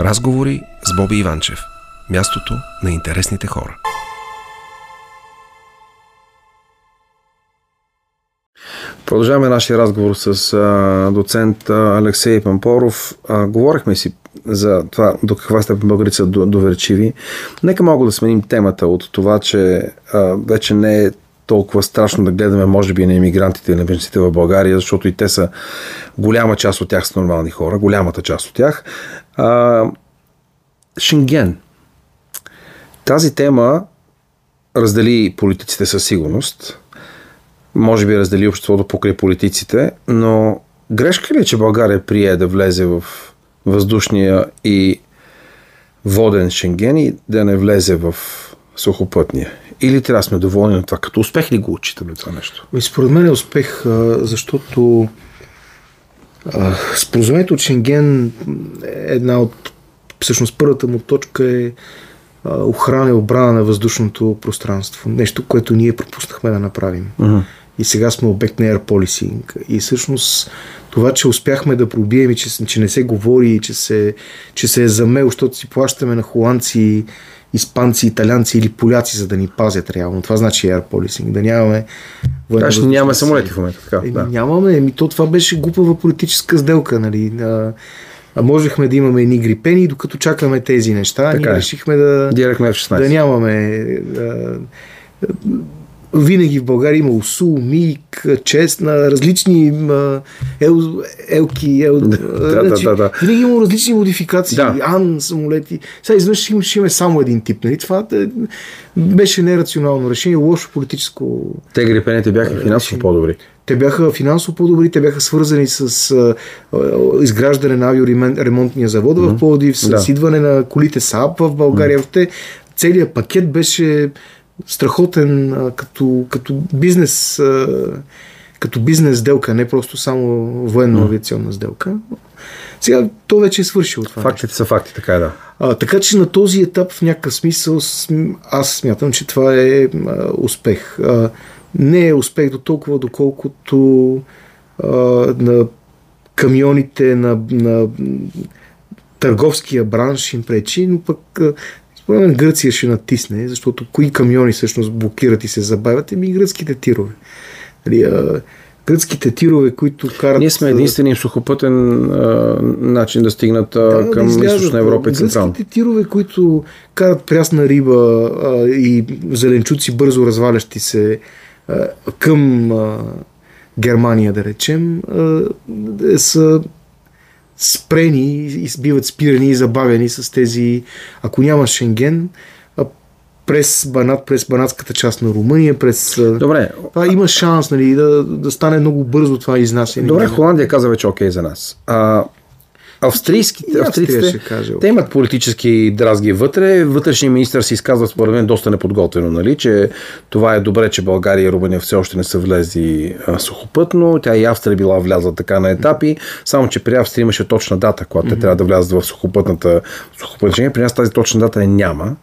Разговори с Боби Иванчев. Мястото на интересните хора. Продължаваме нашия разговор с а, доцент а, Алексей Пампоров. А, говорихме си за това до каква степен българите са доверчиви. Нека мога да сменим темата от това, че а, вече не е толкова страшно да гледаме, може би, на иммигрантите и на бежанците в България, защото и те са голяма част от тях са нормални хора, голямата част от тях. А, Шенген. Тази тема раздели политиците със сигурност. Може би раздели обществото покрай политиците, но грешка ли е, че България прие да влезе в въздушния и воден Шенген и да не влезе в сухопътния? Или трябва да сме доволни на това? Като успех ли го отчитаме това нещо? Ами, според мен е успех, защото споразумението от Шенген е една от всъщност първата му точка е охрана и обрана на въздушното пространство. Нещо, което ние пропуснахме да направим. Uh-huh. И сега сме обект на Air Policing. И всъщност това, че успяхме да пробием и че, че не се говори, че се, че се е замел, защото си плащаме на холандци, испанци, италианци или поляци, за да ни пазят реално. Това значи Air Policing. Да нямаме... Да, ще нямаме самолети в момента. Така, да. Нямаме. Еми, то това беше глупава политическа сделка. Нали? А можехме да имаме едни грипени, докато чакаме тези неща. Така ние е. решихме да, да нямаме да, винаги в България има УСУ, МИК, на различни ел, елки, ел, да, значи, да, да, да. винаги има различни модификации, да. ан самолети. Сега изведнъж имаш, имаме само един тип. Нали? Това да, беше нерационално решение, лошо политическо. Те грипените бяха финансово по-добри. Те бяха финансово по-добри, те бяха свързани с а, изграждане на авиоремонтния завод mm-hmm. в Пловдив, с да. идване на колите САП в България. Mm-hmm. целият пакет беше страхотен а, като, като бизнес а, като бизнес сделка, не просто само военно-авиационна сделка. Сега то вече е свършило това. Фактите нещо. са факти, така е да. А, така че на този етап в някакъв смисъл аз смятам, че това е а, успех. А, не е успех до толкова, доколкото а, на камионите, на, на търговския бранш им пречи, но пък според мен Гърция ще натисне, защото кои камиони всъщност блокират и се забавят, еми гръцките тирове. Нали, а, гръцките тирове, които карат... Ние сме единствения сухопътен а, начин да стигнат а, да, към да източна Европа и Централна. Гръцките тирове, които карат прясна риба а, и зеленчуци бързо развалящи се а, към а, Германия, да речем, а, са спрени и биват спирани и забавени с тези, ако няма Шенген, през Банат, през банатската част на Румъния, през... Добре. Това има шанс нали, да, да стане много бързо това изнасяне. Добре, Холандия каза вече окей за нас. А, Австрийските, австрийците, каже, те имат политически дразги вътре. Вътрешният министр се изказва според мен доста неподготвено, нали? че това е добре, че България и Румъния все още не са влезли а, сухопътно. Тя и Австрия била влязла така на етапи, само че при Австрия имаше точна дата, когато mm-hmm. те трябва да влязат в сухопътната сухопътна При нас тази точна дата няма.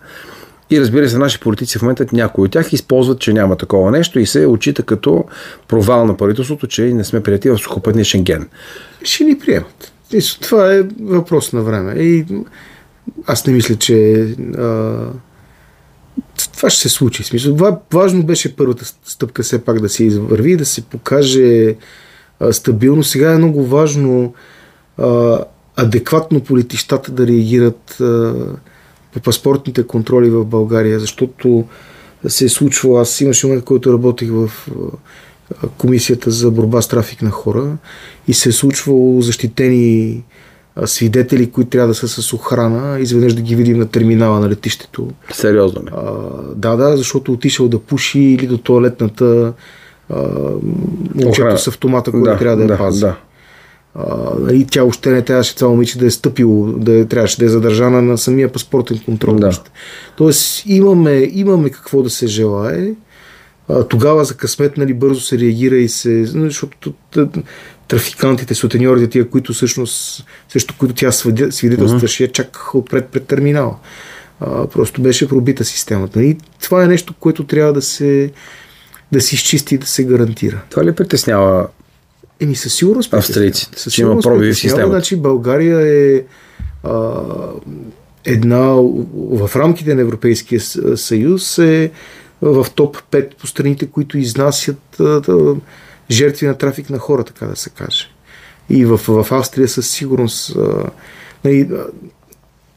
И разбира се, наши политици в момента някои от тях използват, че няма такова нещо и се отчита като провал на правителството, че не сме прияти в сухопътния Шенген. Ще ни приемат. И това е въпрос на време. И аз не мисля, че а, това ще се случи. Смисъл, важно беше първата стъпка все пак да се извърви, да се покаже а, стабилно. Сега е много важно а, адекватно политищата да реагират а, по паспортните контроли в България, защото се е случвало, аз имаше момент, който работих в Комисията за борба с трафик на хора и се е случвало защитени свидетели, които трябва да са с охрана, изведнъж да ги видим на терминала на летището. Сериозно ли? да, да, защото отишъл да пуши или до туалетната момчето с автомата, който да, трябва да, да я пази. Да. А, и тя още не трябваше това момиче да е стъпило, да трябваше да е задържана на самия паспортен контрол. Да. Тоест имаме, имаме какво да се желае тогава за късмет нали, бързо се реагира и се... Нали, защото трафикантите, сутеньорите, тия, които всъщност, също които тя свидетелстваше, uh-huh. чакаха отпред пред терминала. А, просто беше пробита системата. И това е нещо, което трябва да се да се изчисти и да се гарантира. Това ли притеснява Еми със сигурност австрийците, че има проби в системата? Значи България е а, една в рамките на Европейския съюз е в топ 5 по страните, които изнасят а, жертви на трафик на хора, така да се каже. И в, в Австрия със сигурност а, нали,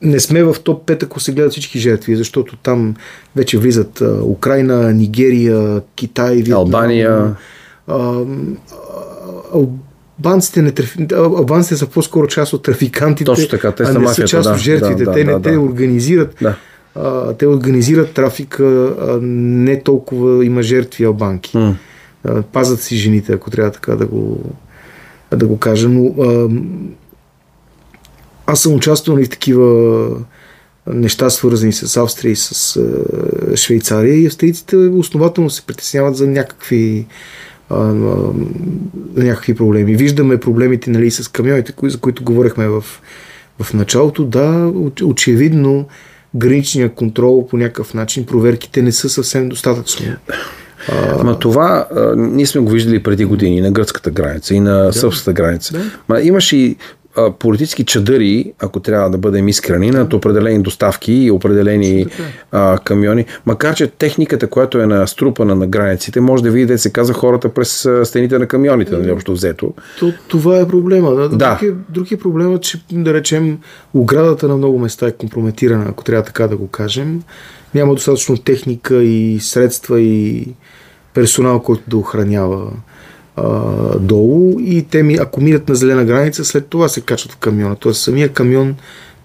не сме в топ 5, ако се гледат всички жертви, защото там вече влизат а, Украина, Нигерия, Китай, Виетнам, Албания. А, албанците, не трафи... албанците са по-скоро част от трафикантите, Точно така, те а са не мафията, са част от жертвите. да, те да, не да, те организират. Да. А, те организират трафика, а, не толкова има жертви албанки. М. А, пазят си жените, ако трябва така да го, да го кажа. Но а, аз съм участвал и в такива неща, свързани с Австрия и с а, Швейцария и австрийците основателно се притесняват за някакви а, някакви проблеми. Виждаме проблемите нали, с камионите, кои, за които говорихме в, в началото. Да, оч- очевидно граничния контрол по някакъв начин, проверките не са съвсем достатъчни. Ма това а, ние сме го виждали преди години на гръцката граница и на сръбската граница. Да. Ма имаше и политически чадъри, ако трябва да бъдем искрени, над определени доставки и определени а, камиони. Макар, че техниката, която е наструпана на границите, може да видите, се казва хората през стените на камионите, нали, общо взето. То, това е проблема. Да. Да. Друг, е, друг е проблема, че да речем оградата на много места е компрометирана, ако трябва така да го кажем. Няма достатъчно техника и средства и персонал, който да охранява а, долу и те ми, ако минат на зелена граница, след това се качват в камиона. Тоест самия камион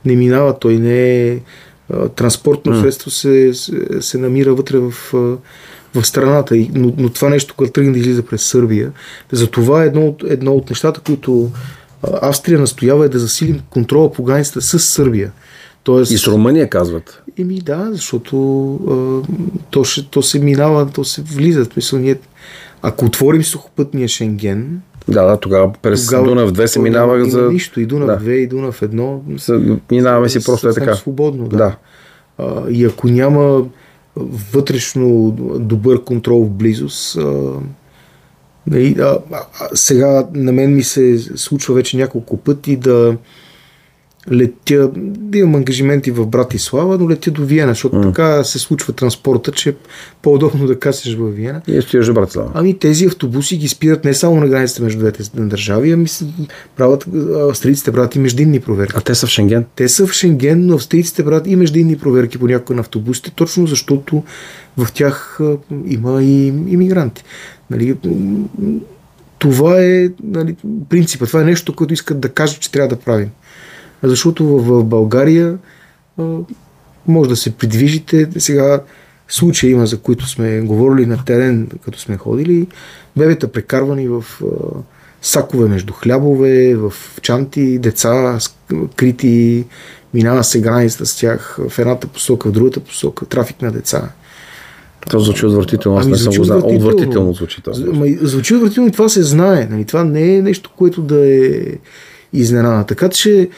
не минава, той не е а, транспортно средство, се, се, се намира вътре в, в страната. И, но, но това нещо, което тръгне да излиза през Сърбия, за това е едно, от- едно от нещата, които Австрия настоява е да засилим контрола по границата с Сърбия. Тоест, И с Румъния казват. Еми да, защото а, то, ще, то се минава, то се влиза. В Смисъл, ние, ако отворим сухопътния Шенген, Да, да, тогава през тогава Дунав 2 се минава за... нищо. И Дунав Да. 2, и Дунав 1. С- Минаваме си просто е така. свободно. Да. Да. А, и ако няма вътрешно добър контрол в близост, а, нали, а, а, а, сега на мен ми се случва вече няколко пъти да летя, да имам ангажименти в Братислава, но летя до Виена, защото mm. така се случва транспорта, че е по-удобно да касеш в Виена. И стоиш до Братислава. Ами тези автобуси ги спират не само на границата между двете държави, ами правят, австрийците правят и междинни проверки. А те са в Шенген. Те са в Шенген, но австрийците правят и междинни проверки понякога на автобусите, точно защото в тях има и иммигранти. Нали, това е нали, принципа, това е нещо, което искат да кажат, че трябва да правим. Защото в, България може да се придвижите. Сега случаи има, за които сме говорили на терен, като сме ходили. Бебета прекарвани в сакове между хлябове, в чанти, деца крити, минава се границата с тях в едната посока, в другата посока, трафик на деца. То звучи отвратително. Аз Ами, не съм го знал. отвратително. Отвратително звучи това. Звучи отвратително и това се знае. Нали? Това не е нещо, което да е изненада. Така че,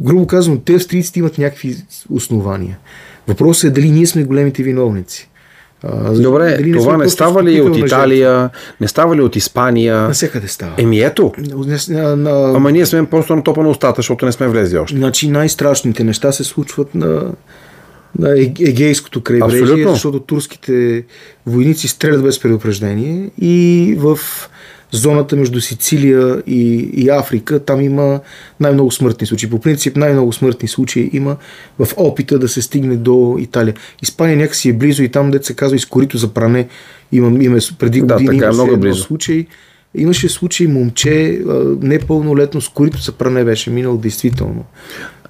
грубо казвам, те австрийците имат някакви основания. Въпросът е дали ние сме големите виновници. А, Добре, дали това не става ли от Италия, не става ли от Испания? жертва. Насекъде става. Еми ето. Не- на, на, Ама ние сме просто на топа на устата, защото не сме влезли още. Значи най-страшните неща се случват на, на Ег- Егейското крайбрежие, защото турските войници стрелят без предупреждение и в зоната между Сицилия и, и Африка, там има най-много смъртни случаи. По принцип най-много смъртни случаи има в опита да се стигне до Италия. Испания някакси е близо и там, дете се казва, изкорито за пране. Има, има преди Да, години така е, много близо. случай. Имаше случай момче, непълнолетно, с корито за пране беше минал действително.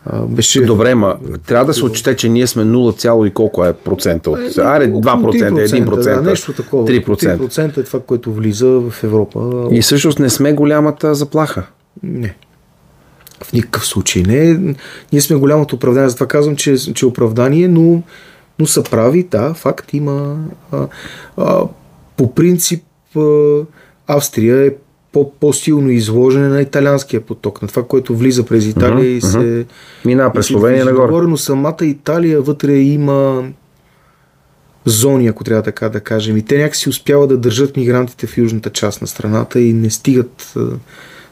А, Беше... Добре, ма трябва да се отчете, че ние сме 0, и колко е процента от... Аре, 2%, 1%, Да, нещо такова. 3%. 3% е това, което влиза в Европа. И всъщност не сме голямата заплаха. Не. В никакъв случай не. Ние сме голямото оправдание, затова казвам, че, че е оправдание, но, но са прави, да, факт има. А, а, по принцип а, Австрия е по-силно изложена на италианския поток, на това, което влиза през Италия и се... Мина през Словения нагоре. но самата Италия вътре има зони, ако трябва така да кажем. И те някакси успяват да държат мигрантите в южната част на страната и не стигат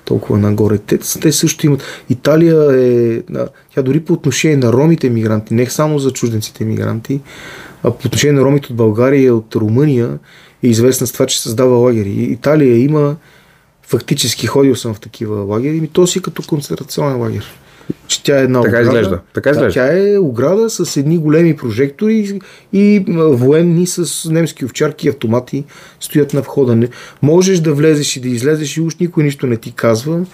толкова нагоре. Те, те също имат. Италия е, тя дори по отношение на ромите мигранти, не само за чужденците мигранти, а по отношение на ромите от България и от Румъния е известна с това, че създава лагери. Италия има фактически ходил съм в такива лагери, и то си като концентрационен лагер че тя е една така ограда. Изглежда. Така изглежда. Тя е ограда с едни големи прожектори и военни с немски овчарки и автомати стоят на входа. Можеш да влезеш и да излезеш и уж никой нищо не ти казва,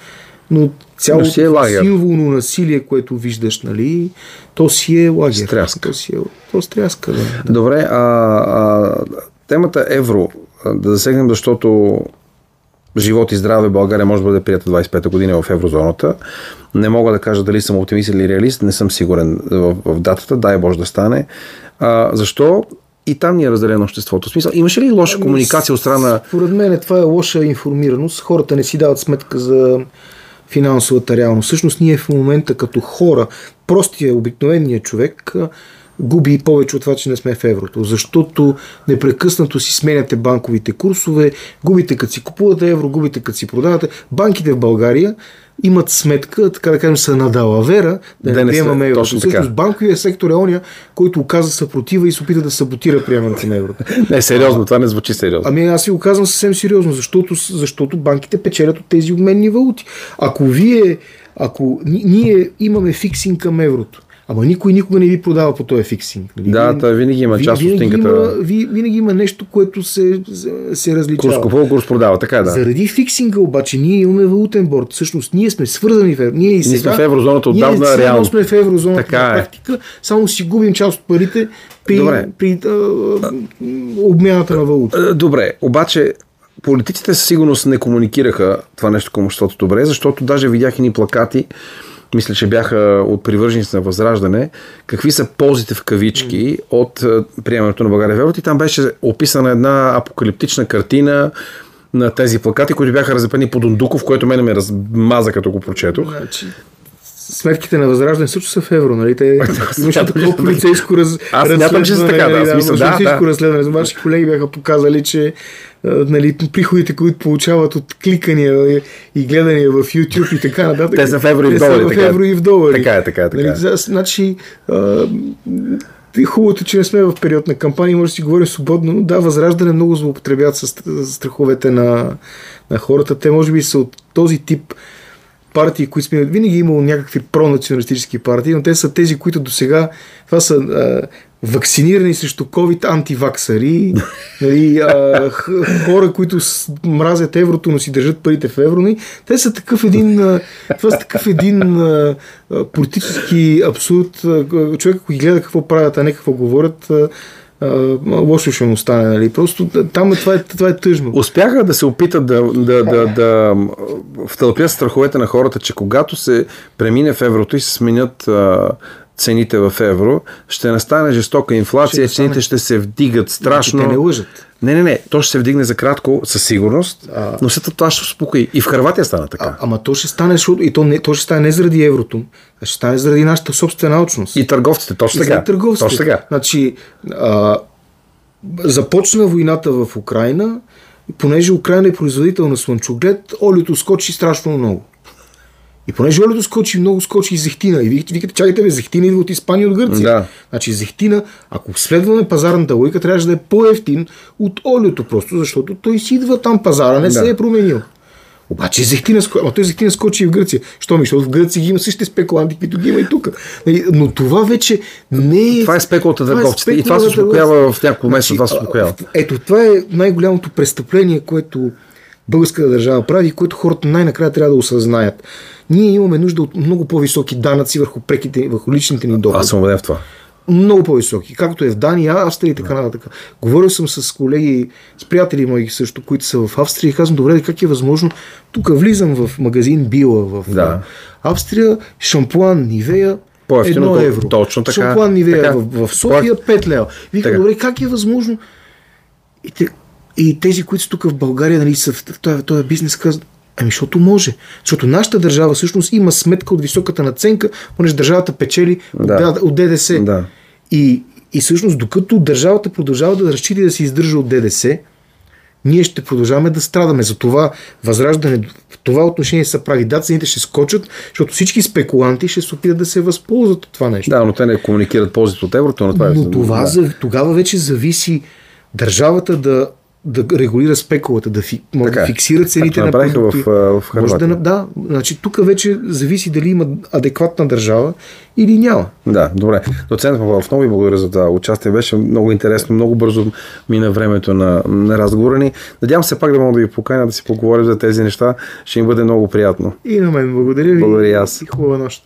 но цялото си е лагер. символно насилие, което виждаш, нали, то си е лагер. Стряска. То си е то стряска, да. Добре, а, а темата евро, да засегнем, защото живот и здраве България може да бъде прията 25-та година в еврозоната. Не мога да кажа дали съм оптимист или реалист, не съм сигурен в, в датата, дай Боже да стане. А, защо? И там ни е разделено обществото. В смисъл, имаше ли лоша ами, комуникация от страна? Според мен това е лоша информираност. Хората не си дават сметка за финансовата реалност. Всъщност ние в момента като хора, простия, обикновения човек, губи повече от това, че не сме в еврото. Защото непрекъснато си сменяте банковите курсове, губите като си купувате евро, губите като си продавате. Банките в България имат сметка, така да кажем, са на далавера, да, да не приемаме еврото. Точно така. банковия сектор е оня, който оказа съпротива и се опита да саботира приемането на еврото. не, сериозно, а, това не звучи сериозно. Ами аз ви го казвам съвсем сериозно, защото, защото банките печелят от тези обменни валути. Ако вие, ако ние имаме фиксинг към еврото, Ама никой никога не ви продава по този фиксинг. Нали? Да, той винаги има част от стинката. Има, винаги има нещо, което се, се различава. Курс купува, курс продава, така е, да. Заради фиксинга обаче ние имаме валутен борт. Всъщност ние сме свързани в евро. Ние, и сега, ние сме в еврозоната отдавна ние реално. сме в еврозоната така на е. практика, е. само си губим част от парите при, Добре. при а, обмяната на валута. Добре, обаче политиците със сигурност не комуникираха това нещо към обществото добре, защото даже видях и ни плакати, мисля, че бяха от привърженици на Възраждане, какви са ползите в кавички от приемането на България в еврото? И там беше описана една апокалиптична картина на тези плакати, които бяха разепени по Дундуков, което мене ме размаза, като го прочетох. Значи, сметките на Възраждане също са в евро, нали? Те имаше такова полицейско раз... Аз смятам, че така, да. Нали, смисъл, да, да. разследване. Ваши колеги бяха показали, че нали, приходите, които получават от кликания и гледания в YouTube и така нататък. Те са в евро и в долари. Те са в евро и в долари. Така е, така е. Така е. Нали, значи, а, хубавото, че не сме в период на кампания, може да си говорим свободно, но да, възраждане много злоупотребяват с страховете на, на хората. Те може би са от този тип партии, които сме винаги имало някакви пронационалистически партии, но те са тези, които до сега, това са а, вакцинирани срещу COVID антиваксари, нали, а, хора, които мразят еврото, но си държат парите в евро. Нали. Те са такъв един, а, това са такъв един а, политически абсурд. Човек, ако ги гледа какво правят, а не какво говорят, а, лошо ще му стане. Нали? Просто там е, това, е, това е тъжно. Успяха да се опитат да, да, да, да втълпят страховете на хората, че когато се премине в еврото и се сменят а, цените в евро, ще настане жестока инфлация, ще цените ще се вдигат страшно. Те не лъжат. Не, не, не, то ще се вдигне за кратко, със сигурност, а... но след това ще успокои. И в Харватия стана така. А, ама то ще стане, и то, не, то ще стане не заради еврото, а ще стане заради нашата собствена научност. И търговците, точно така. И търговците. Точно сега. Значи, а, започна войната в Украина, понеже Украина е производител на слънчоглед, олиото скочи страшно много. И понеже олиото скочи, много скочи и зехтина. И викате, чакайте, бе, зехтина идва от Испания от Гърция. Да. Значи зехтина, ако следваме пазарната логика, трябваше да е по-ефтин от олиото, просто защото той си идва там пазара, не да. се е променил. Обаче зехтина, ама той зехтина скочи и в Гърция. Що ми, защото в Гърция ги има същите спекуланти, които ги има и тук. Нали, но това вече не е... Това е спекулата на търговците. И това се успокоява в няколко месеца. Това се успокоява. Ето, това е най-голямото престъпление, което българската държава прави, което хората най-накрая трябва да осъзнаят. Ние имаме нужда от много по-високи данъци върху преките, върху личните ни доходи. Аз съм убеден в това. Много по-високи, както е в Дания, Австрия и така нататък. Говорил съм с колеги, с приятели мои също, които са в Австрия и казвам, добре, как е възможно? Тук влизам в магазин Била в да. Австрия, шампуан Нивея, едно евро. Точно така. Шампуан Нивея така. в, в София 5 лева. Вика, добре, как е възможно? И, те, и тези, които са тук в България, нали, са в този, този бизнес, казват, Ами, защото може. Защото нашата държава всъщност има сметка от високата наценка, понеже държавата печели да. от, ДДС. Да. И, и всъщност, докато държавата продължава да разчита да се издържа от ДДС, ние ще продължаваме да страдаме. За това възраждане в това отношение са прави. Да, цените ще скочат, защото всички спекуланти ще се опитат да се възползват от това нещо. Да, но те не комуникират ползите от еврото, но това е. Но това да. за, тогава вече зависи държавата да, да регулира спекулата, да, фи, може да Така е. фиксира цените на продукти. в, в Може да, да, значи тук вече зависи дали има адекватна държава или няма. Да, добре. Доцент Павлов, много ви благодаря за това участие. Беше много интересно, много бързо мина времето на, на разговора ни. Надявам се пак да мога да ви поканя да си поговорим за тези неща. Ще им бъде много приятно. И на мен благодаря ви. Благодаря аз. И хубава нощ.